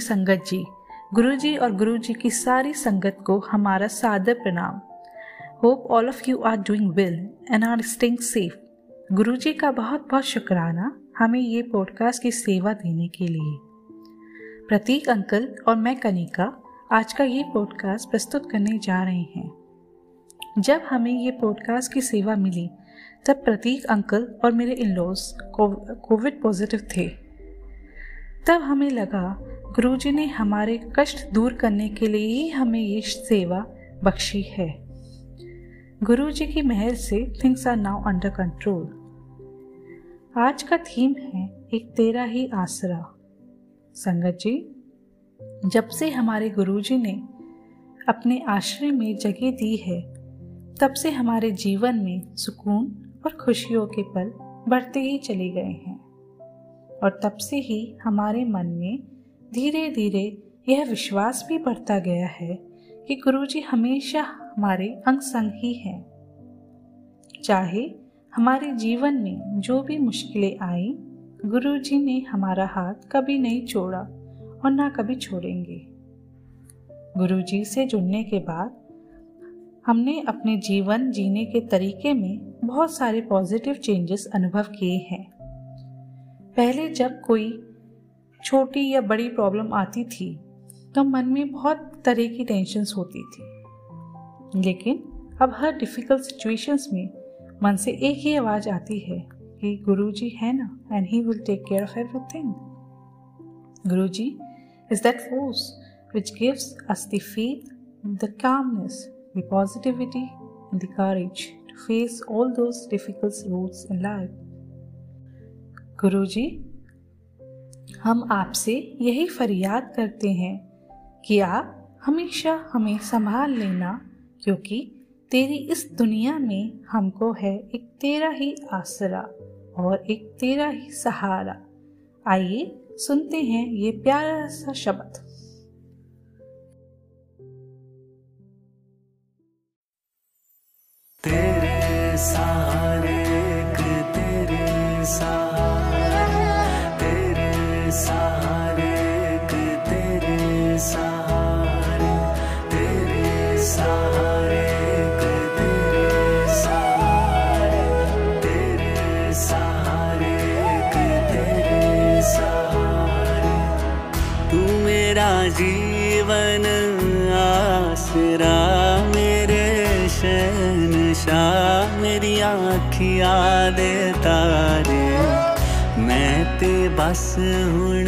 जी संगत जी गुरु जी और गुरु जी की सारी संगत को हमारा सादर प्रणाम। Hope all of you are doing well and are staying safe Guru ji का बहुत बहुत शुक्राना हमें ये पॉडकास्ट की सेवा देने के लिए। प्रतीक अंकल और मैं कनिका आज का ये पॉडकास्ट प्रस्तुत करने जा रहे हैं। जब हमें ये पॉडकास्ट की सेवा मिली, तब प्रतीक अंकल और मेरे इन लॉज कोविड पॉजिटिव थे। तब हमें लगा गुरुजी ने हमारे कष्ट दूर करने के लिए ही हमें ये सेवा बख्शी है। गुरुजी की मेहर से things are now under control आज का थीम है एक तेरा ही आसरा। संगत जी, जब से हमारे गुरुजी ने अपने आश्रय में जगह दी है, तब से हमारे जीवन में सुकून और खुशियों के पल बढ़ते ही चले गए हैं। और तब से ही हमारे मन में धीरे धीरे यह विश्वास भी बढ़ता गया है कि गुरुजी हमेशा हमारे अंग संग ही हैं। चाहे हमारे जीवन में जो भी मुश्किलें आई, गुरुजी ने हमारा हाथ कभी नहीं छोड़ा और ना कभी छोड़ेंगे। गुरुजी से जुड़ने के बाद हमने अपने जीवन जीने के तरीके में बहुत सारे पॉजिटिव चेंजेस अनुभव किए हैं। पहले जब कोई छोटी या बड़ी प्रॉब्लम आती थी तो मन में बहुत तरह की टेंशन्स होती थी लेकिन अब हर डिफ़िकल्ट सिचुएशंस में मन से एक ही आवाज़ आती है कि गुरु जी है ना and he will take care of everything Guru ji is that force which gives us the faith, the calmness, the positivity, and the courage to face all those difficult roads in life. जी हम आपसे यही फरियाद करते हैं कि आप हमेशा हमें संभाल लेना, क्योंकि तेरी इस दुनिया में हमको है एक तेरा ही आसरा और एक तेरा ही सहारा। आइए सुनते हैं ये प्यारा सा शब्द। तेरे सहारे मैं ते बस हुण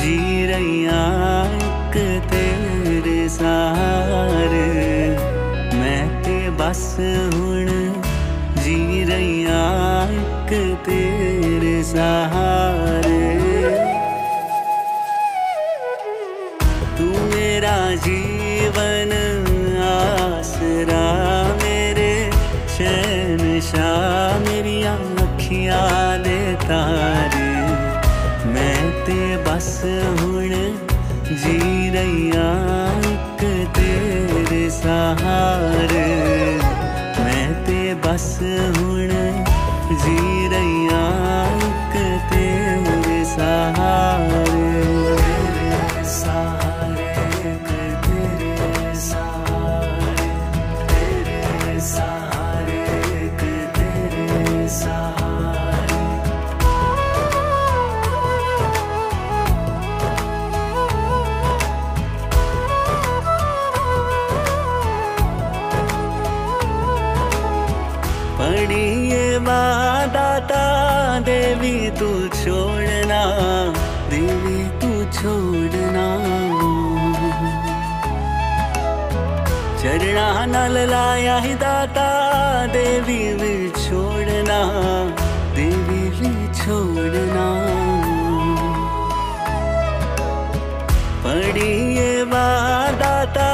जी रही एक तेरे सहारे मैं ते बस हुण जी रही एक तेरे हुण जी रैया तेरे सहारे। मैं ते बस हूँ छोड़ना। चरणा नल लाया ही दाता, देवी भी छोड़ना, देवी भी छोड़ना। ये दाता,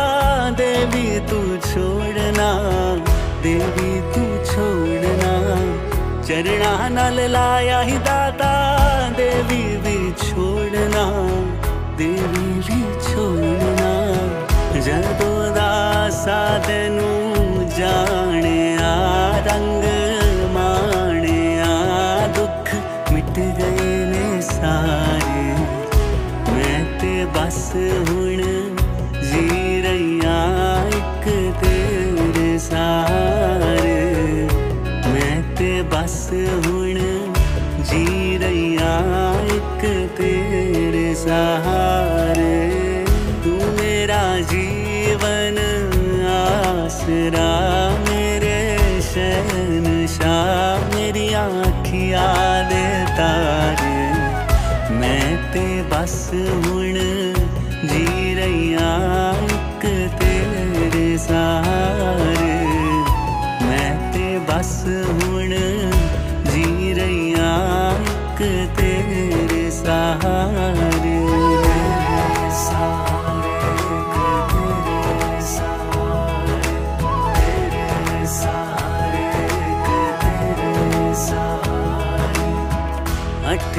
देवी तू छोड़ना, देवी तू छोड़ना। चरणा नल लाया ही दाता, देवी भी छोड़ना। ਦਾਸਾ ਤੈਨੂੰ ਜਾਣਿਆ ਰੰਗ ਮਾਣਿਆ ਦੁੱਖ ਮਿਟ ਗਏ ਨੇ ਸਾਰੇ ਮੈਂ ਤੇ ਬਸ ਹੁਣ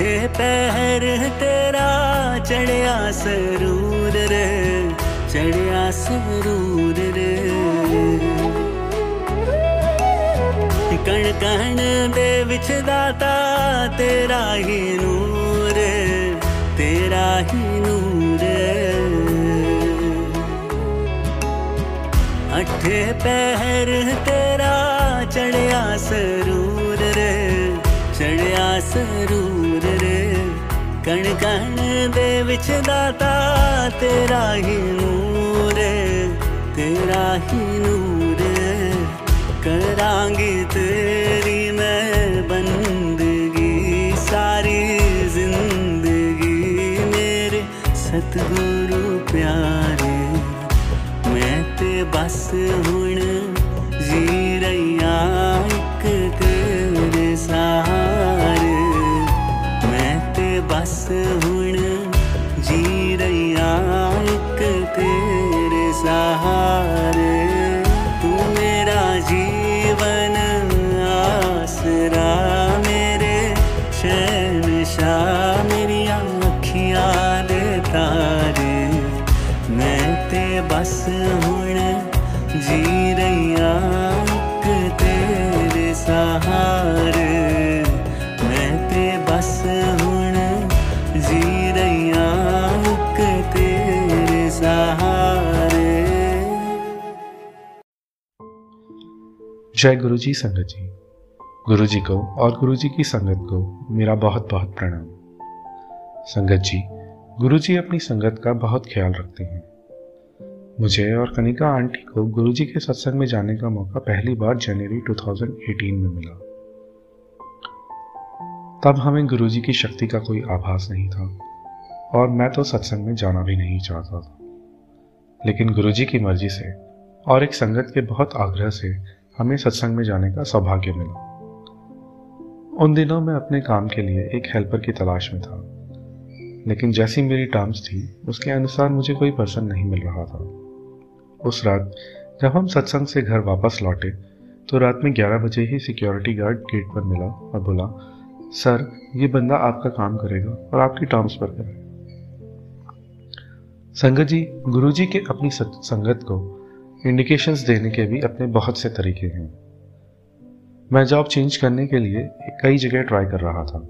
अठे पैर तेरा चढ़िया सरूर रे, चढ़िया सरूर रे। कण कण दे विच दाता तेरा ही नूर, तेरा ही नूर। अठे पैर तेरा चढ़िया सरूर कण कण दे विच दाता, तेरा ही नूर, तेरा ही नूर। करांगी तेरी मैं बंदगी, सारी ज़िंदगी मेरे सतगुरु प्यारे। मैं ते बस हुण बस हुण जय गुरु जी संगत जी। गुरु जी को और गुरु जी की संगत को मेरा बहुत बहुत प्रणाम। संगत जी गुरु जी अपनी संगत का बहुत ख्याल रखते हैं। मुझे और कनिका आंटी को गुरु जी के सत्संग में जाने का मौका पहली बार जनवरी 2018 में मिला। तब हमें गुरु जी की शक्ति का कोई आभास नहीं था और मैं तो सत्संग में जाना भी नहीं चाहता था। लेकिन गुरु जी की मर्ज़ी से और एक संगत के बहुत आग्रह से हमें सत्संग में जाने का सौभाग्य मिला। उन दिनों मैं अपने काम के लिए एक हेल्पर की तलाश में था, लेकिन जैसी मेरी टर्म्स थी, उसके अनुसार मुझे कोई पर्सन नहीं मिल रहा था। उस रात, जब हम सत्संग से घर वापस लौटे तो रात में 11 बजे ही सिक्योरिटी गार्ड गेट पर मिला और बोला, सर, ये बंदा आपका काम करेगा और आपकी टर्म्स पर करेगा संगत जी गुरु जी के अपनी संगत को इंडिकेशंस देने के भी अपने बहुत से तरीके हैं। मैं जॉब चेंज करने के लिए कई जगह ट्राई कर रहा था।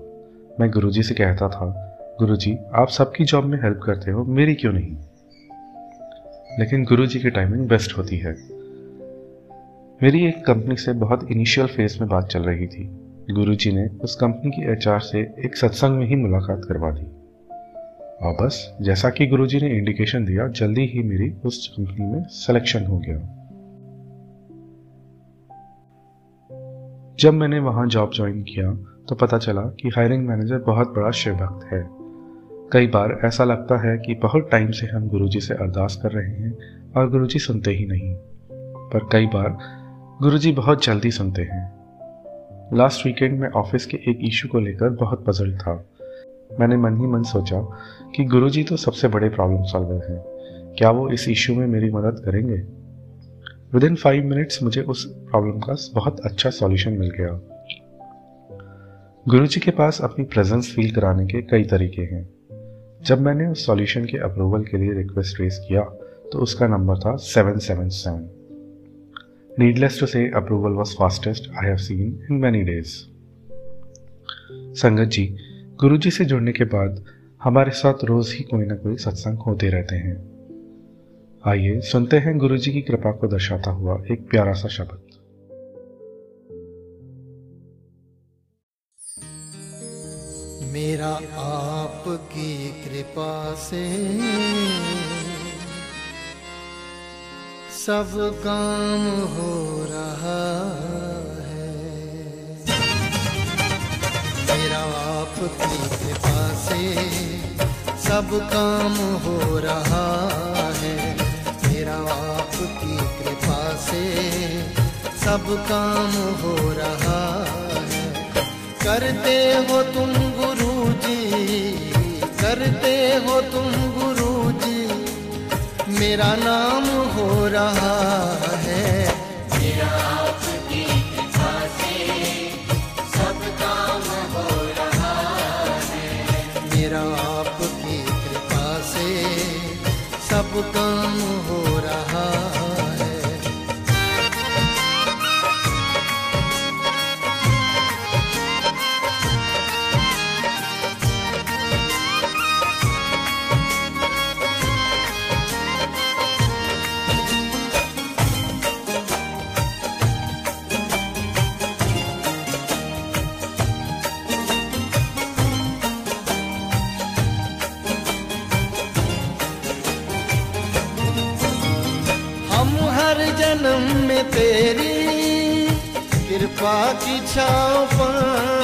मैं गुरुजी से कहता था, गुरुजी, आप सबकी जॉब में हेल्प करते हो, मेरी क्यों नहीं? लेकिन गुरुजी की टाइमिंग बेस्ट होती है। मेरी एक कंपनी से बहुत इनिशियल फ़ेज़ में बात चल रही थी। गुरुजी ने उस कंपनी की एचआर से एक सत्संग में ही मुलाकात करवा दी। और बस, जैसा कि गुरुजी ने इंडिकेशन दिया, जल्दी ही मेरी उस कंपनी में सिलेक्शन हो गया। जब मैंने वहाँ जॉब ज्वाइन किया तो पता चला कि हायरिंग मैनेजर बहुत बड़ा शिव भक्त है। कई बार ऐसा लगता है कि बहुत टाइम से हम गुरुजी से अरदास कर रहे हैं और गुरुजी सुनते ही नहीं। पर कई बार गुरुजी बहुत जल्दी सुनते हैं। लास्ट वीकेंड में ऑफ़िस के एक इशू को लेकर बहुत पजल था। मैंने मन ही मन सोचा कि गुरुजी तो सबसे बड़े प्रॉब्लम सॉल्वर हैं। क्या वो इस इशू में मेरी मदद करेंगे? विद इन फाइव मिनट्स मुझे उस प्रॉब्लम का बहुत अच्छा सॉल्यूशन मिल गया। गुरुजी के पास अपनी प्रेजेंस फील कराने के कई तरीके हैं। जब मैंने उस सॉल्यूशन के अप्रूवल के लिए रिक्वेस्ट रेस किया तो उसका नंबर था seven seven seven needless to say approval was fastest I have seen in many days संगत जी गुरु जी से जुड़ने के बाद हमारे साथ रोज ही कोई ना कोई सत्संग होते रहते हैं। आइए सुनते हैं गुरु जी की कृपा को दर्शाता हुआ एक प्यारा सा शब्द। मेरा आपकी कृपा से सब काम हो रहा आपकी कृपा से सब काम हो रहा है। मेरा आपकी कृपा से सब काम हो रहा है। करते हो तुम गुरु जी करते हो तुम गुरु जी मेरा नाम हो रहा है। सब काम हो जन्म में तेरी कृपा की छाव पाए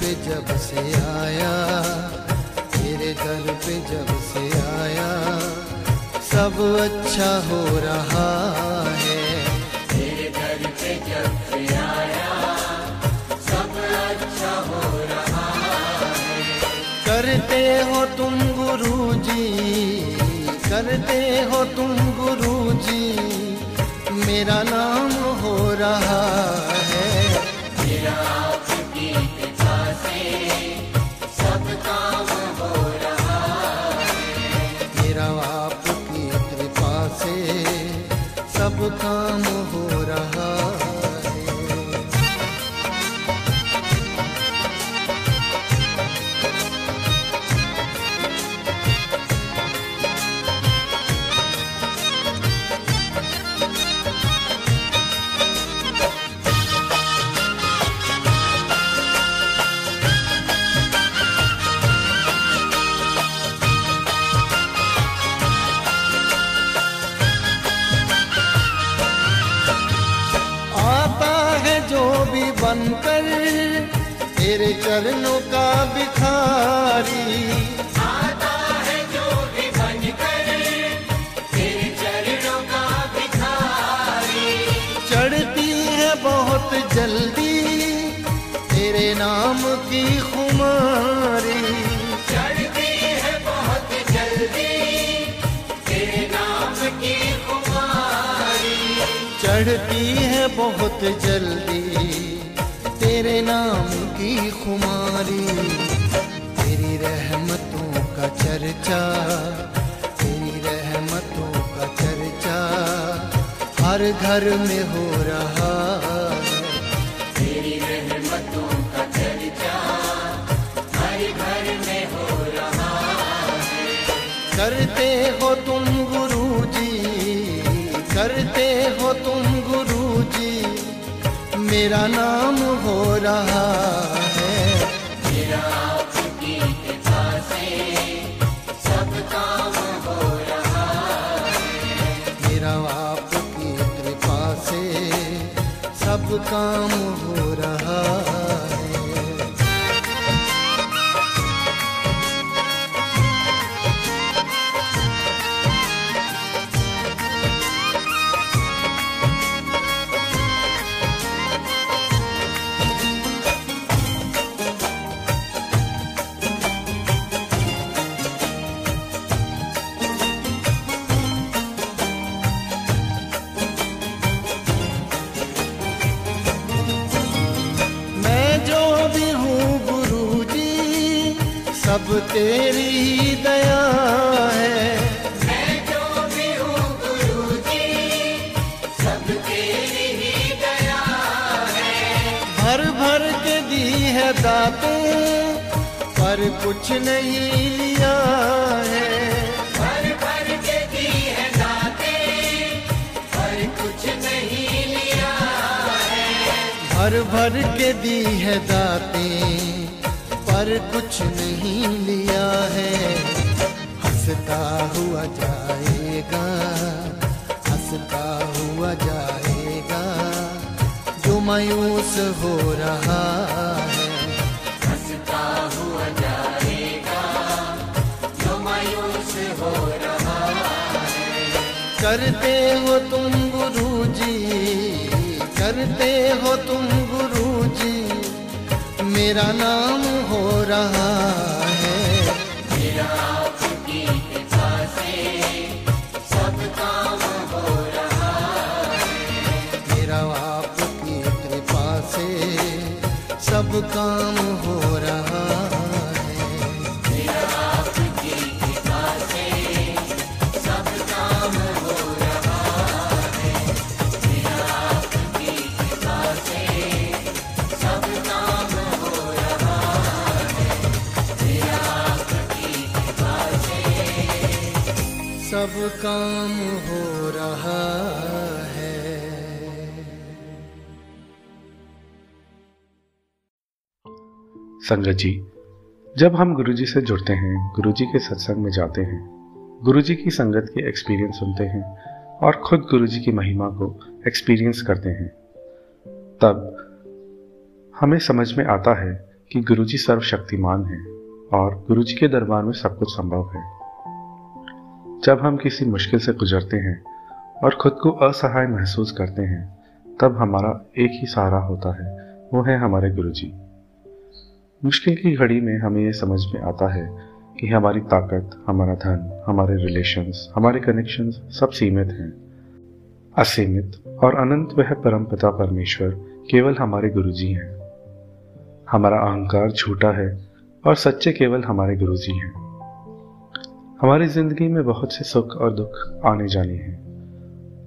पे जब से आया, तेरे सब अच्छा तेरे दर पे जब से आया, सब अच्छा हो रहा है। करते हो तुम गुरु जी करते हो तुम गुरु जी मेरा नाम हो रहा बनकर तेरे चरणों का तेरे चरणों का भिखारी। बहुत जल्दी तेरे नाम की खुमारी। चढ़ती है बहुत जल्दी तेरे नाम की खुमारी। चढ़ती है बहुत जल्दी हर घर में हो रहा तेरी रहमतों का चर्चा हर घर में हो रहा करते हो तुम गुरु जी करते हो तुम गुरु जी मेरा नाम हो रहा है। दातें पर कुछ नहीं लिया है। भर भर के दी है दाते पर कुछ नहीं लिया है। हंसता हुआ जाएगा हंसता हुआ जाएगा जो मायूस हो रहा है करते हो तुम गुरु जी करते हो तुम गुरु जी मेरा नाम हो रहा है। मेरा काम हो रहा है। संगत जी, जब हम गुरुजी से जुड़ते हैं, गुरुजी के सत्संग में जाते हैं, गुरुजी की संगत के एक्सपीरियंस सुनते हैं और खुद गुरुजी की महिमा को एक्सपीरियंस करते हैं, तब हमें समझ में आता है कि गुरुजी सर्वशक्तिमान हैं और गुरुजी के दरबार में सब कुछ संभव है। जब हम किसी मुश्किल से गुजरते हैं और खुद को असहाय महसूस करते हैं, तब हमारा एक ही सहारा होता है, वो है हमारे गुरुजी। मुश्किल की घड़ी में हमें ये समझ में आता है कि हमारी ताकत, हमारा धन, हमारे रिलेशंस हमारे कनेक्शंस सब सीमित हैं। असीमित और अनंत वह परमपिता परमेश्वर केवल हमारे गुरुजी हैं। हमारा अहंकार झूठा है और सच्चे केवल हमारे गुरुजी हैं। हमारी ज़िंदगी में बहुत से सुख और दुख आने जाने हैं,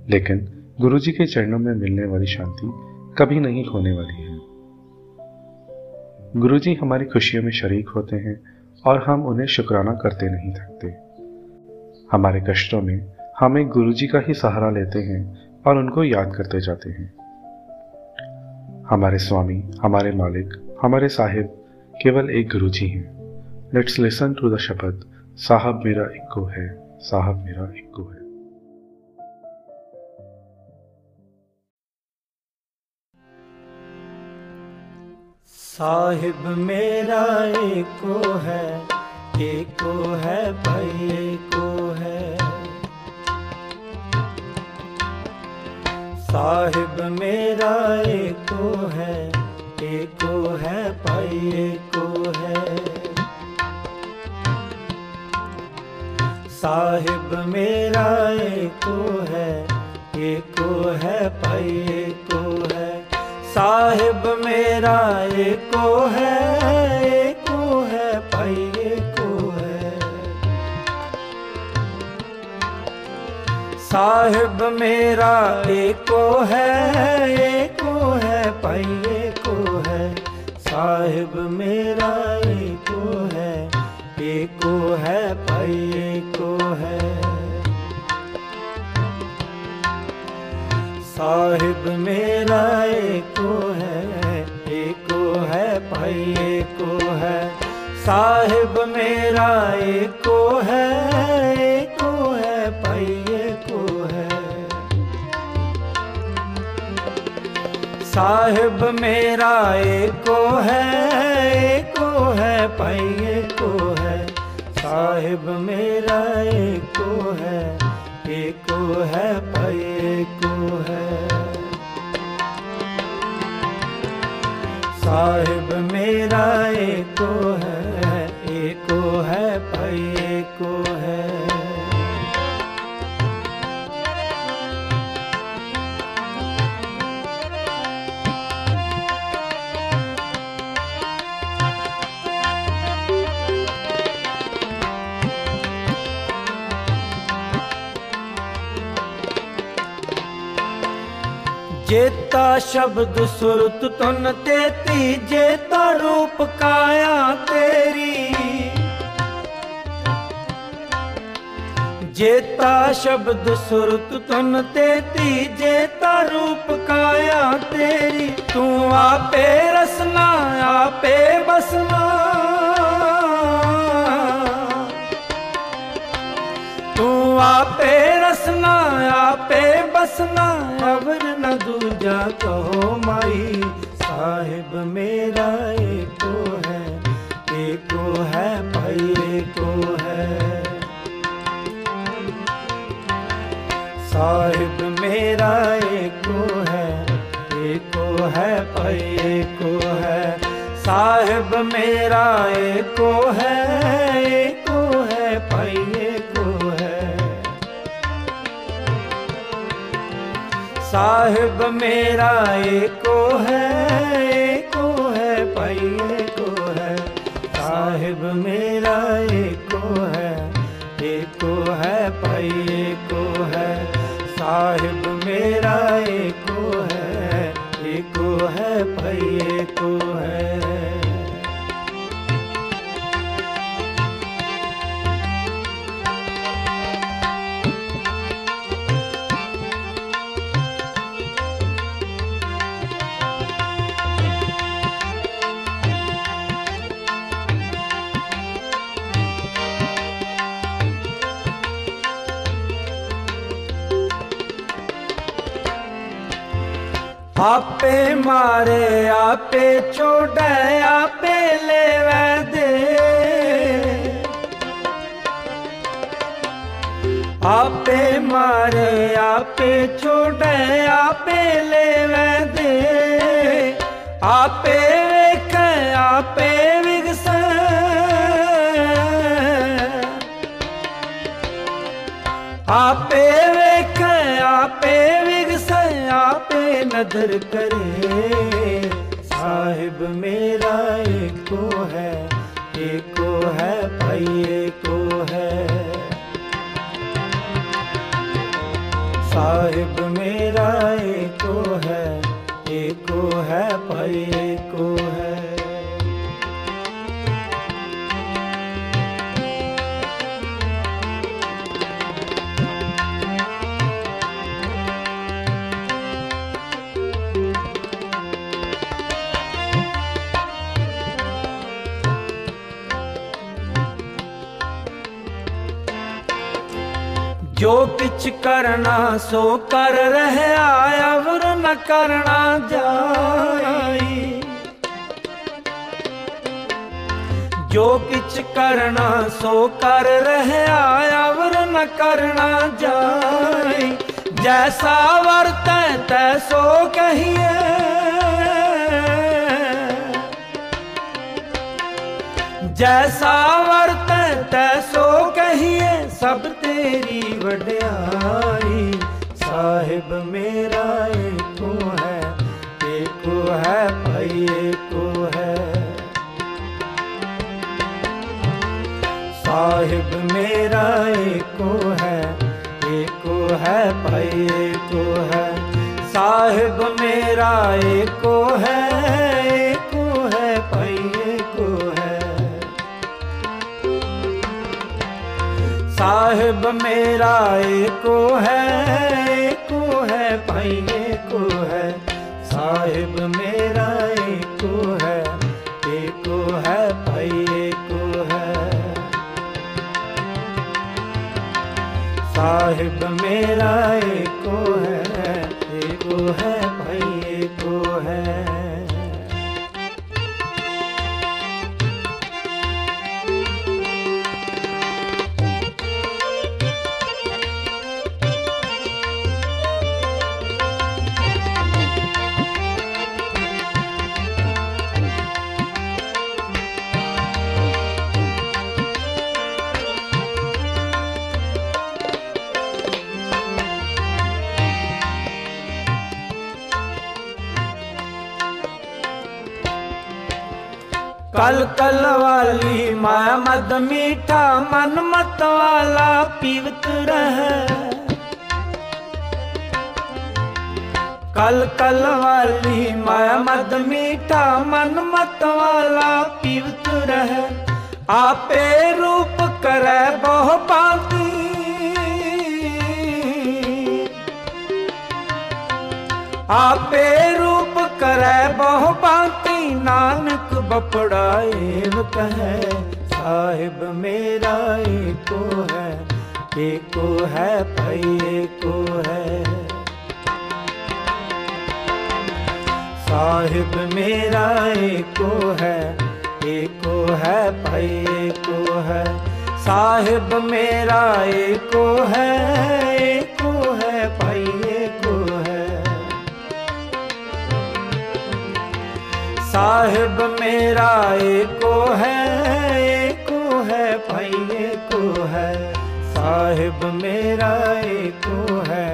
लेकिन गुरुजी के चरणों में मिलने वाली शांति कभी नहीं खोने वाली है। गुरुजी हमारी खुशियों में शरीक होते हैं और हम उन्हें शुक्राना करते नहीं थकते। हमारे कष्टों में हम एक गुरुजी का ही सहारा लेते हैं और उनको याद करते जाते हैं। हमारे स्वामी, हमारे मालिक, हमारे साहिब केवल एक गुरुजी हैं। लेट्स लिसन टू द शपथ साहब मेरा इक्को है, साहब मेरा इक्को है। साहिब मेरा एको है एको है भाई एको है। साहिब मेरा एको है एको है भाई एको साहिब मेरा एको है एको है भाई, एको है। साहिब मेरा एको है एको है भाई, एको है। साहिब मेरा एको है एको है भाई, एको है। साहिब मेरा एको है। एको है, भाई एको है। साहिब मेरा एको है एको है, भाई एको है। साहिब मेरा एको है एको है, भाई एको है। साहिब मेरा एको है एको है है साहिब मेरा एको है एको है भाई एको है। साहिब मेरा एको है जेता शब्द सुरत तुन तेती जेता रूप काया तेरी जेता शब्द सुरत तुन तेती जेता रूप काया तेरी तू आपे रसना आपे बसना तू आपे रसना आपे बसना अवर न दूजा कहो माई साहिब मेरा एको है एको है भाई एको है साहिब मेरा एको है एको है भाई एको है साहिब मेरा एको है एको साहिब मेरा एको आपे मारे आपे छोड़े आपे ले दे आपे मारे आपे छोड़े आपे ले दे आपे वेख आपे विगस आपे वेख आपे विगस आपे नदर करे। साहिब मेरा एको है एको है भाई, एको है। साहिब मेरा एको है एको है। भाई एको है जो किछ करना सो कर रहे अवर न करना जाई जो किछ करना सो कर रहे अवर न करना जाई जैसा वर्त तैसो कहिए जैसा वर्त तैसो कहिए सब तेरी वड्याई साहिब मेरा एको है एको है भाई एको है साहिब मेरा एको है एको है भाई एको है साहिब मेरा एको साहिब मेरा एको है एको है, भाई एको है। साहिब मेरा एको है एको है, भाई एको है। साहिब मेरा एको है एको है। कल कल वाली माया मद मीठा मन मत वाला पीवत रह कल कल वाली माया मद मीठा मन मत वाला पीवत रह आपे रूप करे बहु पाती आपे रूप करे बहु पाती नानक बपड़ाएव कहे, साहिब मेरा एको है एको है भाई, एको है। साहिब मेरा एको है एको है भाई, एको है। साहिब मेरा एको है। साहिब मेरा एको है एको है भाई, एको है। साहिब मेरा एको है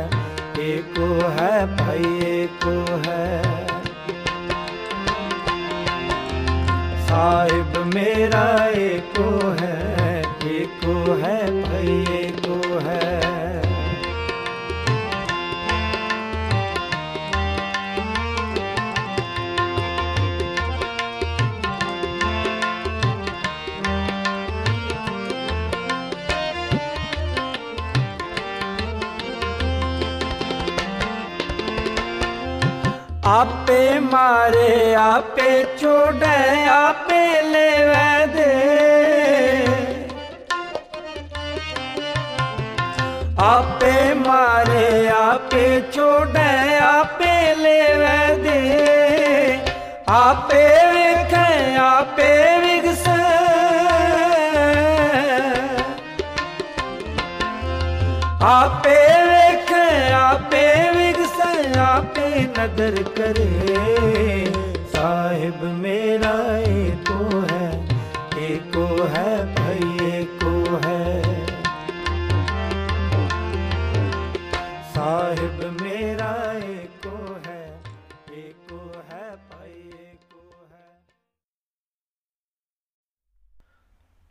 एको है भाई, एको है। साहिब मेरा एको है एको है आपे मारे, आपे छोड़े आपे ले दे आपे मारे, आपे छोड़े आपे ले दे आपे वेखे आपे विगस आपे वेखे आपे आपे नदर करे। साहिब मेरा एको है एको है भाई, एको है। साहिब मेरा एको है एको है भाई, एको है।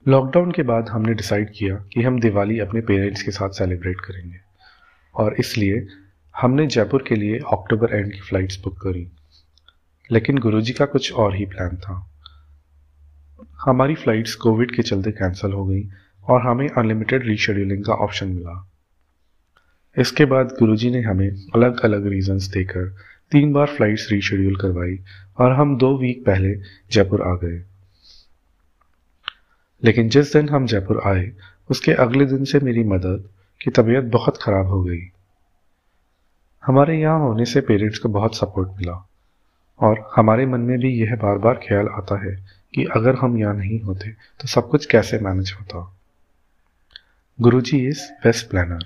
लॉकडाउन के बाद हमने डिसाइड किया कि हम दिवाली अपने पेरेंट्स के साथ सेलिब्रेट करेंगे। और इसलिए हमने जयपुर के लिए अक्टूबर एंड की फ़्लाइट्स बुक करी। लेकिन गुरुजी का कुछ और ही प्लान था। हमारी फ़्लाइट्स कोविड के चलते कैंसिल हो गई और हमें अनलिमिटेड रीशेड्यूलिंग का ऑप्शन मिला। इसके बाद गुरुजी ने हमें अलग अलग रीजंस देकर तीन बार फ़्लाइट्स रीशेड्यूल करवाई और हम दो वीक पहले जयपुर आ गए। लेकिन जिस दिन हम जयपुर आए, उसके अगले दिन से मेरी मदद की तबीयत बहुत ख़राब हो गई। हमारे यहाँ होने से पेरेंट्स को बहुत सपोर्ट मिला। और हमारे मन में भी यह बार बार ख्याल आता है कि अगर हम यहाँ नहीं होते तो सब कुछ कैसे मैनेज होता? गुरु जी इज़ बेस्ट प्लानर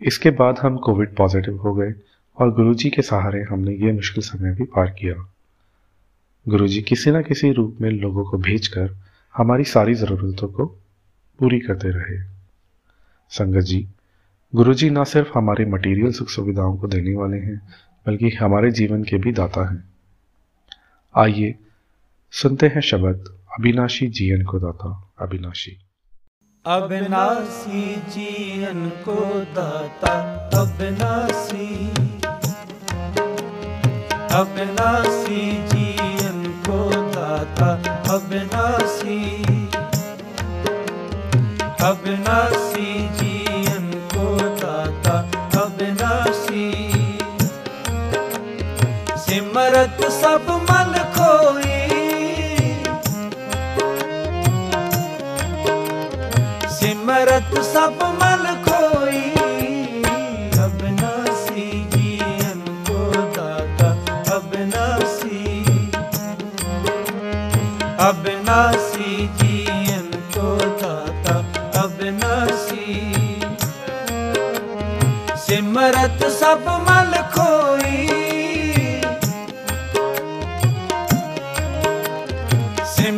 इसके बाद हम कोविड पॉजिटिव हो गए और गुरुजी के सहारे हमने ये मुश्किल समय भी पार किया। गुरुजी किसी न किसी रूप में लोगों को भेजकर हमारी सारी ज़रूरतों को पूरी करते रहे। संगत जी गुरुजी ना सिर्फ़ हमारे मटेरियल सुख सुविधाओं को देने वाले हैं, बल्कि हमारे जीवन के भी दाता हैं। आइए, सुनते हैं शब्द, अविनाशी जीवन को दाता, अविनाशी। अविनाशी जीवन को दाता, अविनाशी। अविनाशी जीवन को दाता, अविनाशी। अविनाशी सिमरत सब मन खोई सिमरत सब मन खोई अविनाशी जीवन को दाता अविनाशी अविनाशी जीवन को दाता अविनाशी सिमरत सब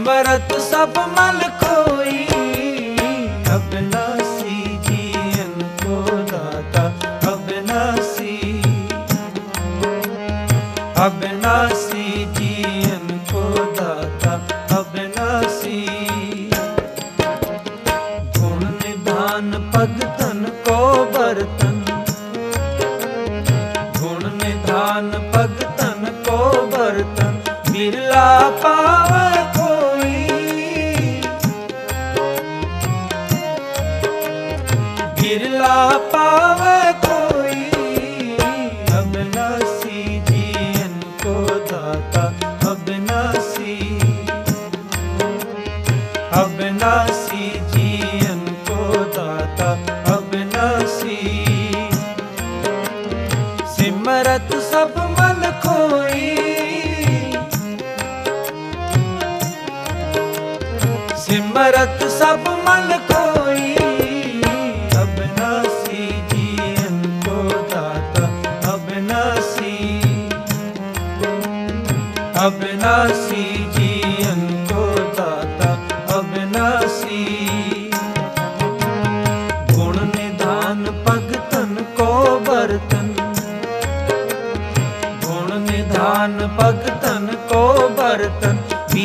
सिमरत सब मल खोई अविनाशी जीवन को दाता अविनाशी अविनाशी जीवन को दाता अविनाशी गुण निधान भगतन को बर्तन, गुण निधान भगतन को बर्तन, बिरला पावे बिरला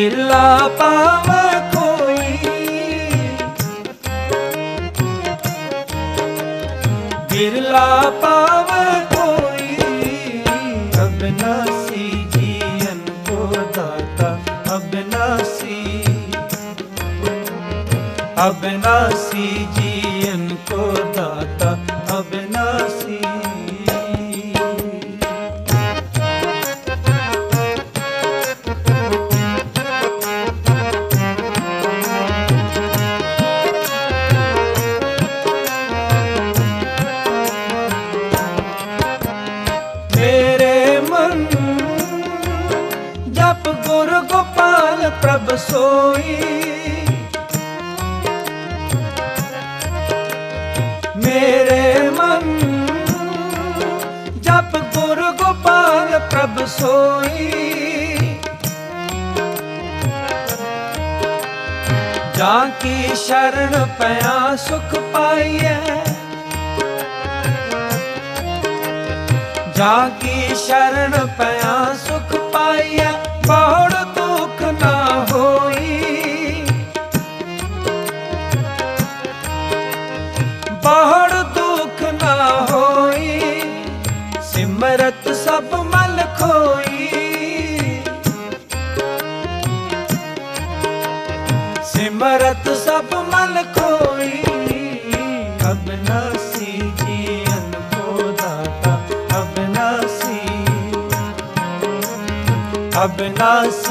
बर्तन बिरला पावे कोई बिरला पावे कोई अविनाशी जीवन को दाता अविनाशी मेरे मन जप गुरु गोपाल प्रभ सोई जाकी शरण पया सुख पाइए जाकी शरण पया सुख पाइया बहुड़ दुख अविनाशी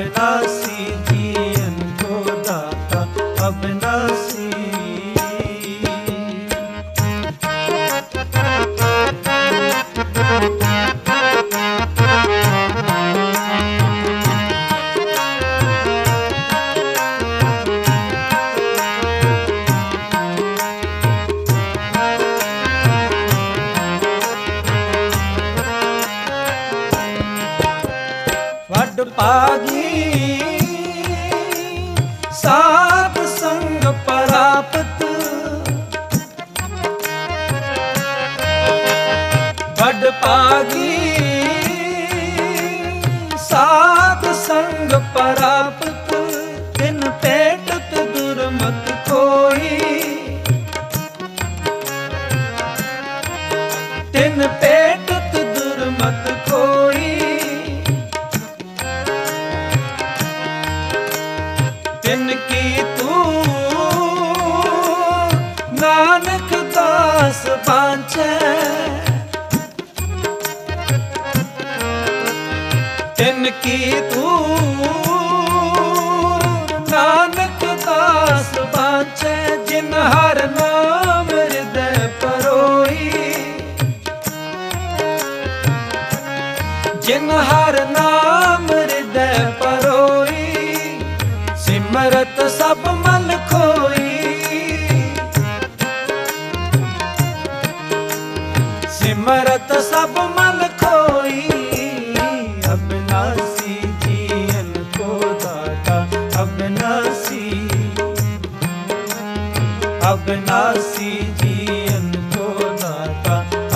अविनाशी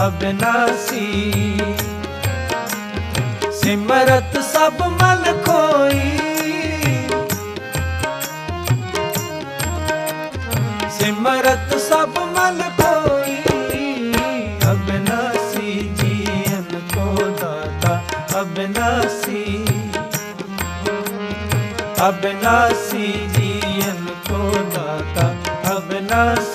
दाता अविनाशी सिमरत सब मल खोई सिमरत सब मल खोई अविनाशी जीवन को दाता अविनाशी अविनाशी जीवन को दाता अविनाशी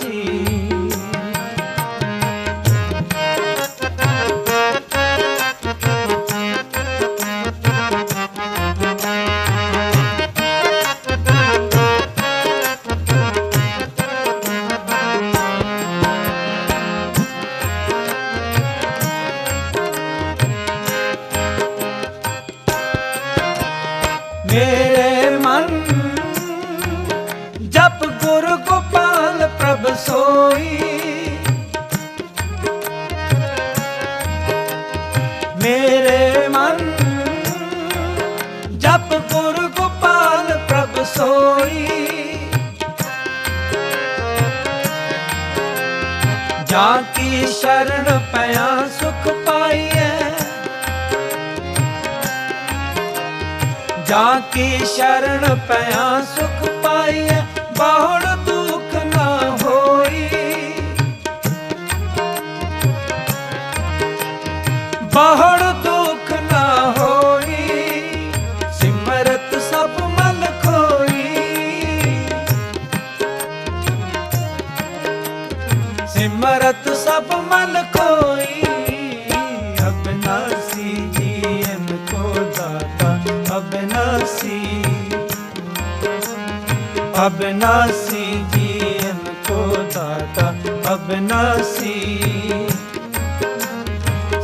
अविनाशी जीवन को दाता अविनाशी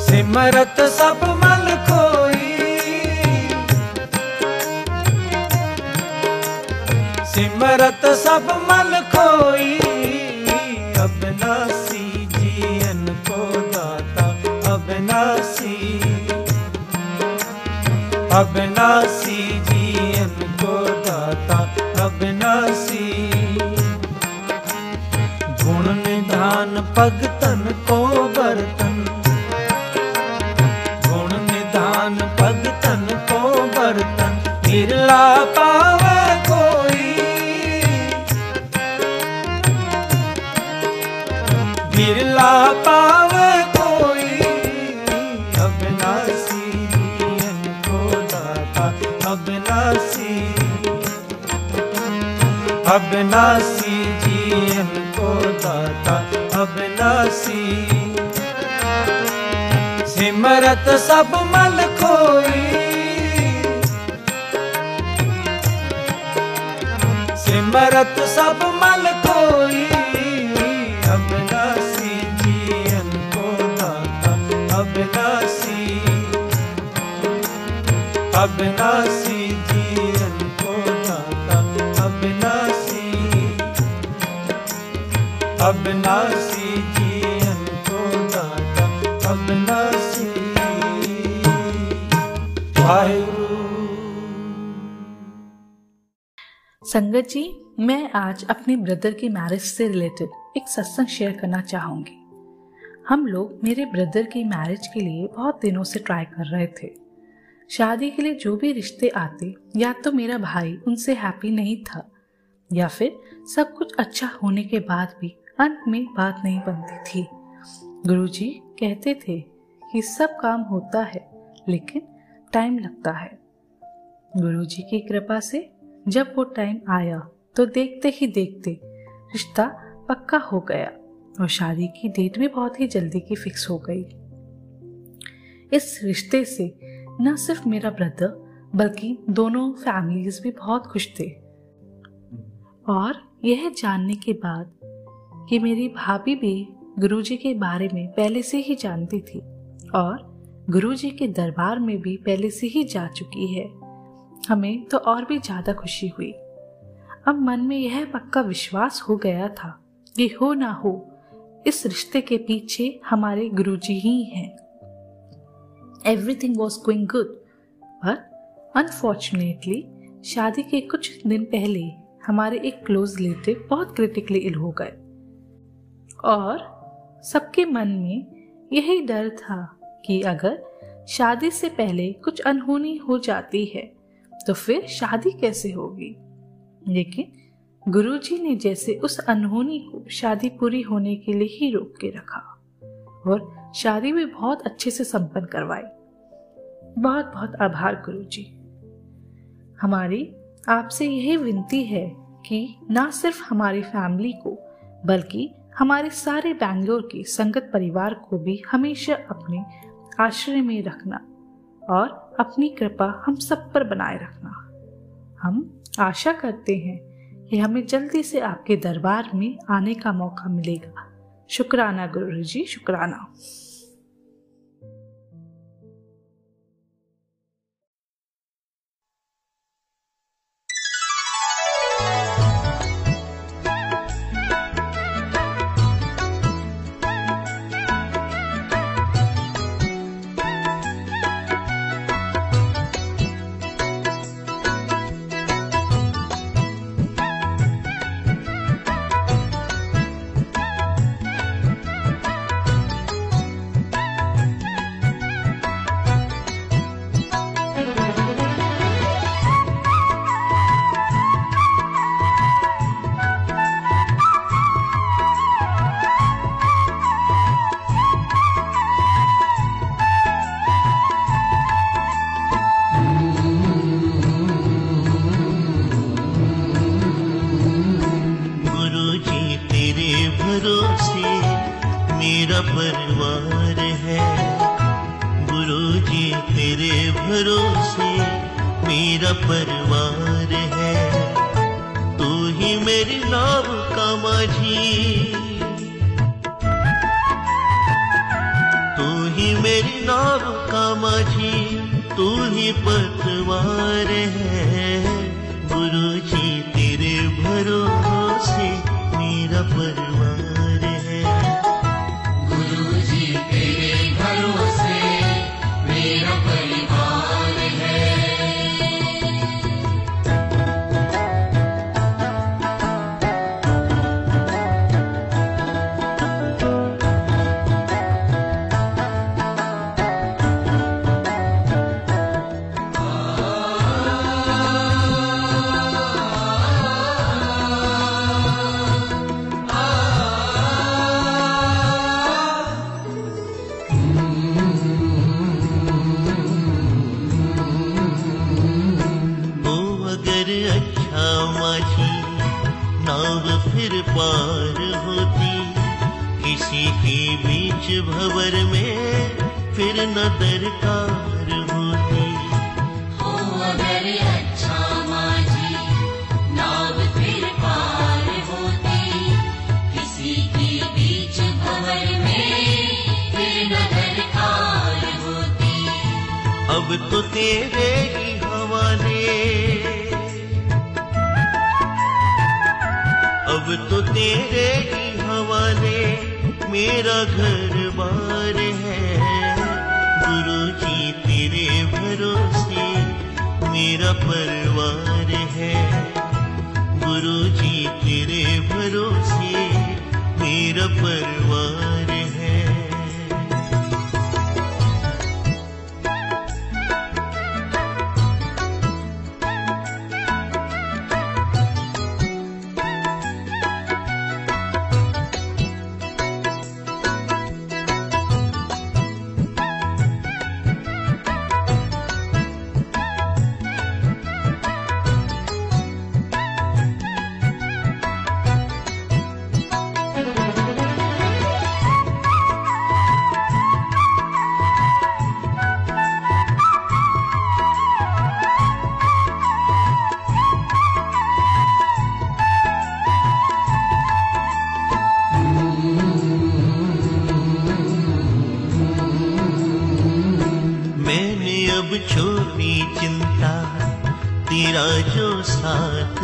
सिमरत सब मल खोई सिमरत सब मल खोई अविनाशी जीवन को दाता अविनाशी अविनाशी जीवन निधान सिमरत सब मल खोई। सिमरत सब मल खोई। अविनाशी जीवन को दाता अविनाशी संगत जी, मैं आज अपने ब्रदर की मैरिज से रिलेटेड एक सत्संग शेयर करना चाहूँगी। हम लोग मेरे ब्रदर की मैरिज के लिए बहुत दिनों से ट्राई कर रहे थे। शादी के लिए जो भी रिश्ते आते, या तो मेरा भाई उनसे हैप्पी नहीं था, या फिर सब कुछ अच्छा होने के बाद भी अंत में बात नहीं बनती थी। गुरुजी कहते थे कि सब काम होता है, लेकिन टाइम लगता है। गुरुजी की कृपा से जब वो टाइम आया तो देखते ही देखते रिश्ता पक्का हो गया और शादी की डेट भी बहुत ही जल्दी की फिक्स हो गई। इस रिश्ते से न सिर्फ़ मेरा ब्रदर बल्कि दोनों फैमिलीज़ भी बहुत खुश थे। और यह जानने के बाद कि मेरी भाभी भी गुरुजी के बारे में पहले से ही जानती थी और गुरुजी के दरबार में भी पहले से ही जा चुकी है। हमें तो और भी ज़्यादा खुशी हुई। अब मन में यह पक्का विश्वास हो गया था कि हो ना हो, इस रिश्ते के पीछे हमारे गुरुजी ही हैं। एवरीथिंग वॉज़ गोइंग गुड पर अनफॉर्चुनेटली शादी के कुछ दिन पहले हमारे एक क्लोज रिलेटिव बहुत क्रिटिकली इल हो गए। और सबके मन में यही डर था कि अगर शादी से पहले कुछ अनहोनी हो जाती है तो फिर शादी कैसे होगी? लेकिन गुरुजी ने जैसे उस अनहोनी को शादी पूरी होने के लिए ही रोक के रखा और शादी भी बहुत अच्छे से संपन्न करवाई। बहुत बहुत आभार गुरुजी। हमारी आपसे यही विनती है कि ना सिर्फ़ हमारी फैमिली को, बल्कि हमारे सारे बैंगलोर के संगत परिवार को भी हमेशा अपने आश्रय में रखना और अपनी कृपा हम सब पर बनाए रखना। हम आशा करते हैं कि हमें जल्दी से आपके दरबार में आने का मौका मिलेगा। शुक्राना गुरु जी शुक्राना।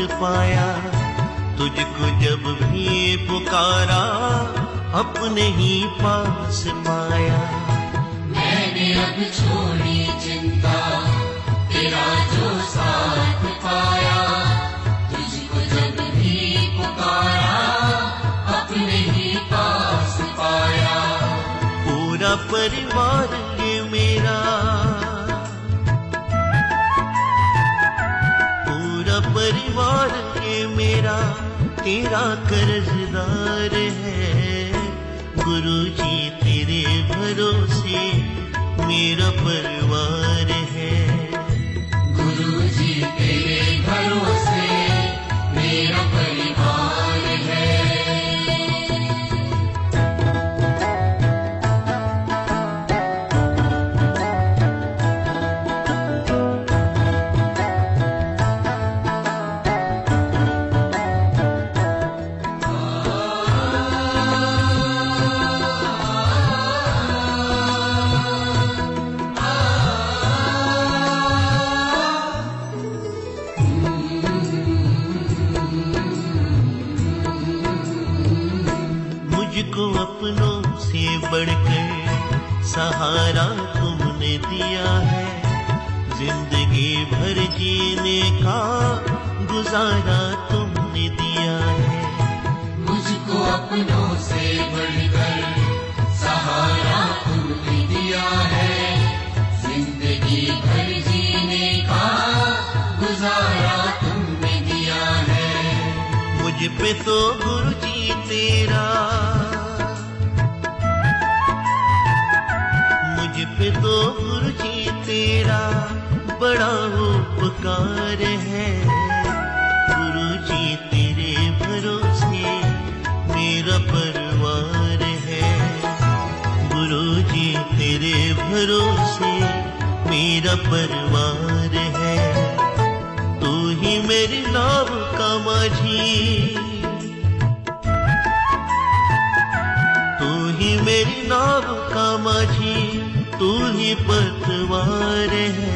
पाया। तुझको जब भी पुकारा अपने ही पास पाया मैंने अब छोड़ी चिंता तेरा जो साथ पाया। तुझको जब भी पुकारा अपने ही पास पाया। पूरा परिवार परिवार के मेरा तेरा कर्जदार है। गुरु जी तेरे भरोसे मेरा परिवार सहारा तुमने दिया है। ज़िंदगी भर जीने का गुजारा तुमने दिया है। मुझको अपनों से बढ़कर सहारा तुमने दिया है। ज़िंदगी भर जीने का गुजारा तुमने दिया है। मुझ पे तो गुरु जी तेरा गुरु जी तेरा बड़ा उपकार है। गुरु जी तेरे भरोसे मेरा परिवार है। गुरु जी तेरे भरोसे मेरा परिवार है। तू ही मेरी नाव का माझी है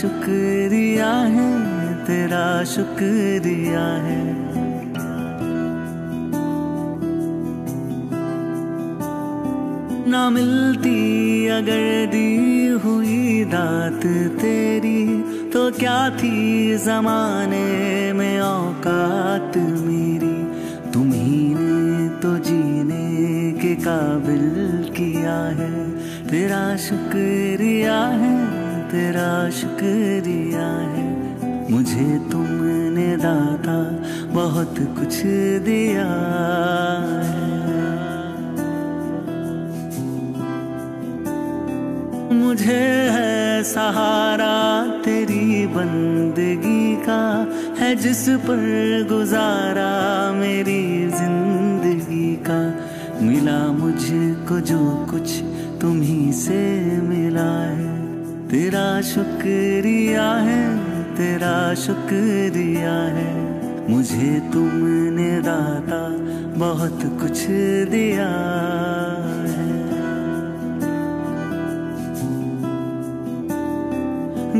शुक्रिया है तेरा शुक्रिया है। ना मिलती अगर दी हुई दात तेरी तो क्या थी जमाने में औकात मेरी? तुम्ही ने तो जीने के काबिल किया है, तेरा शुक्रिया है। तेरा शुक्रिया है। मुझे तुमने दाता बहुत कुछ दिया मुझे है सहारा तेरी बंदगी का, है जिस पर गुजारा मेरी ज़िंदगी का। मिला मुझको जो कुछ तुम्ही से मिला है। तेरा शुक्रिया है, तेरा शुक्रिया है। मुझे तुमने दाता बहुत कुछ दिया है।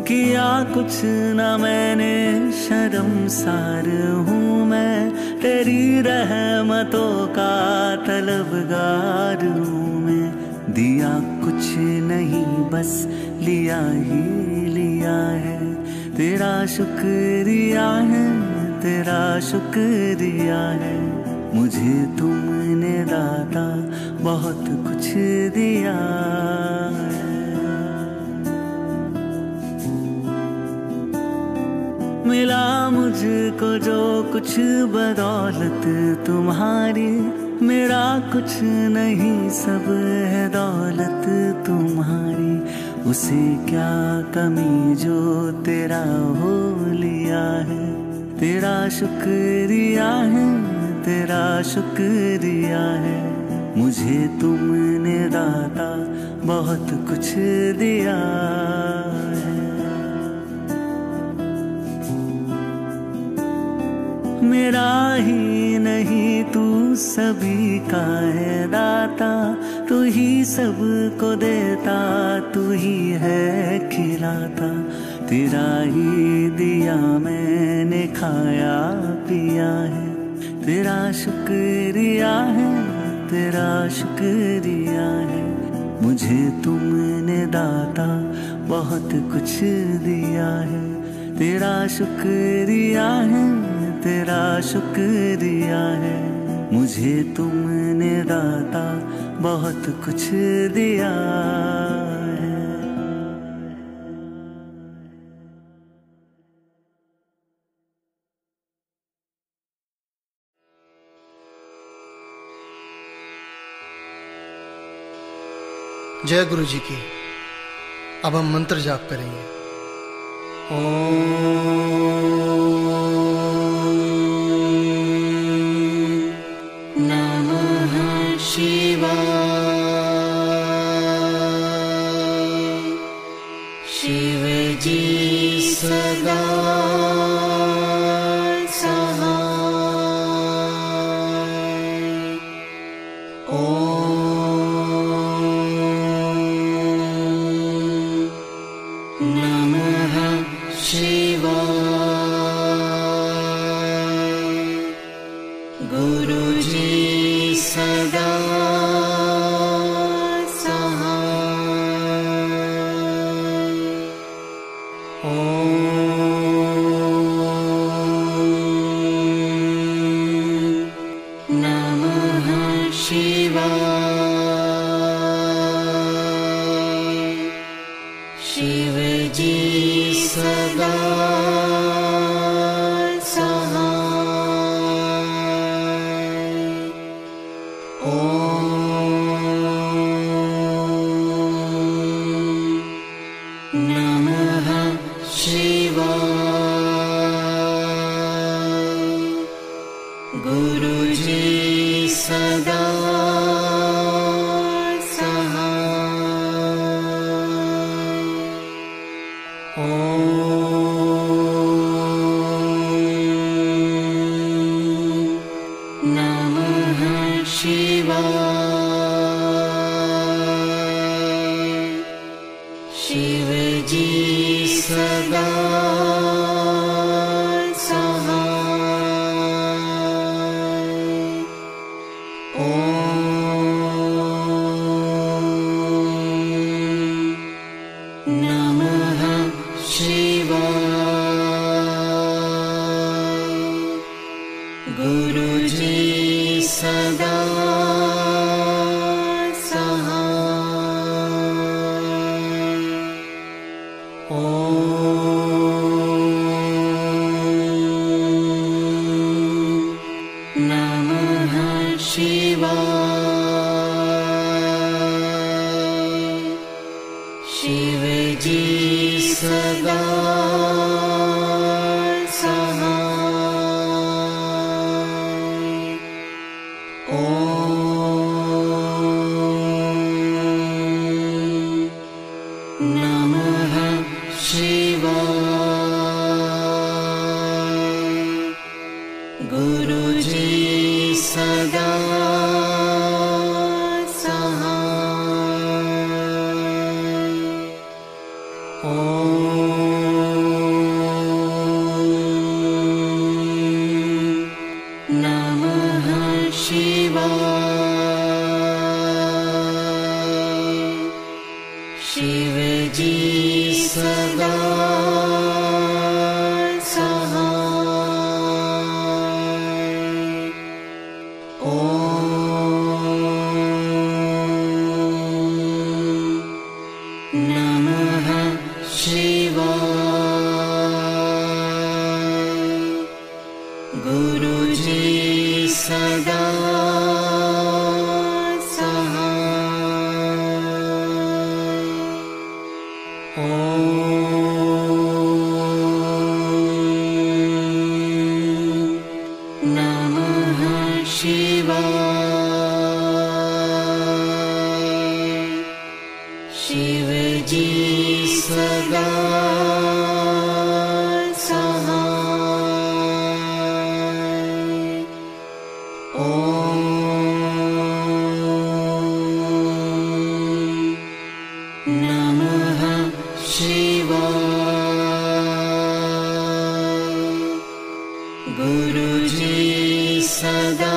किया कुछ ना मैंने शर्मसार हूँ मैं। तेरी रहमतों का तलबगार हूँ मैं। दिया कुछ नहीं, बस लिया ही लिया है। तेरा शुक्रिया है, तेरा शुक्रिया है। मुझे तुमने दाता बहुत कुछ दिया मिला मुझको जो कुछ बदौलत तुम्हारी, मेरा कुछ नहीं, सब है दौलत तुम्हारी। उसे क्या कमी जो तेरा हो लिया है? तेरा शुक्रिया है, तेरा शुक्रिया है। मुझे तुमने दाता बहुत कुछ दिया है। मेरा ही नहीं, तू सभी का है दाता। तू ही सबको देता, तू ही है खिलाता। तेरा ही दिया मैंने खाया, पिया है। तेरा शुक्रिया है, तेरा शुक्रिया है। मुझे तुमने दाता, बहुत कुछ दिया है। तेरा शुक्रिया है, तेरा शुक्रिया है। मुझे तुमने दाता बहुत कुछ दिया जय गुरु जी की। अब हम मंत्र जाप करेंगे। नमः गुरुजी शिवजी सदा। sada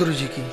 गुरु जी की।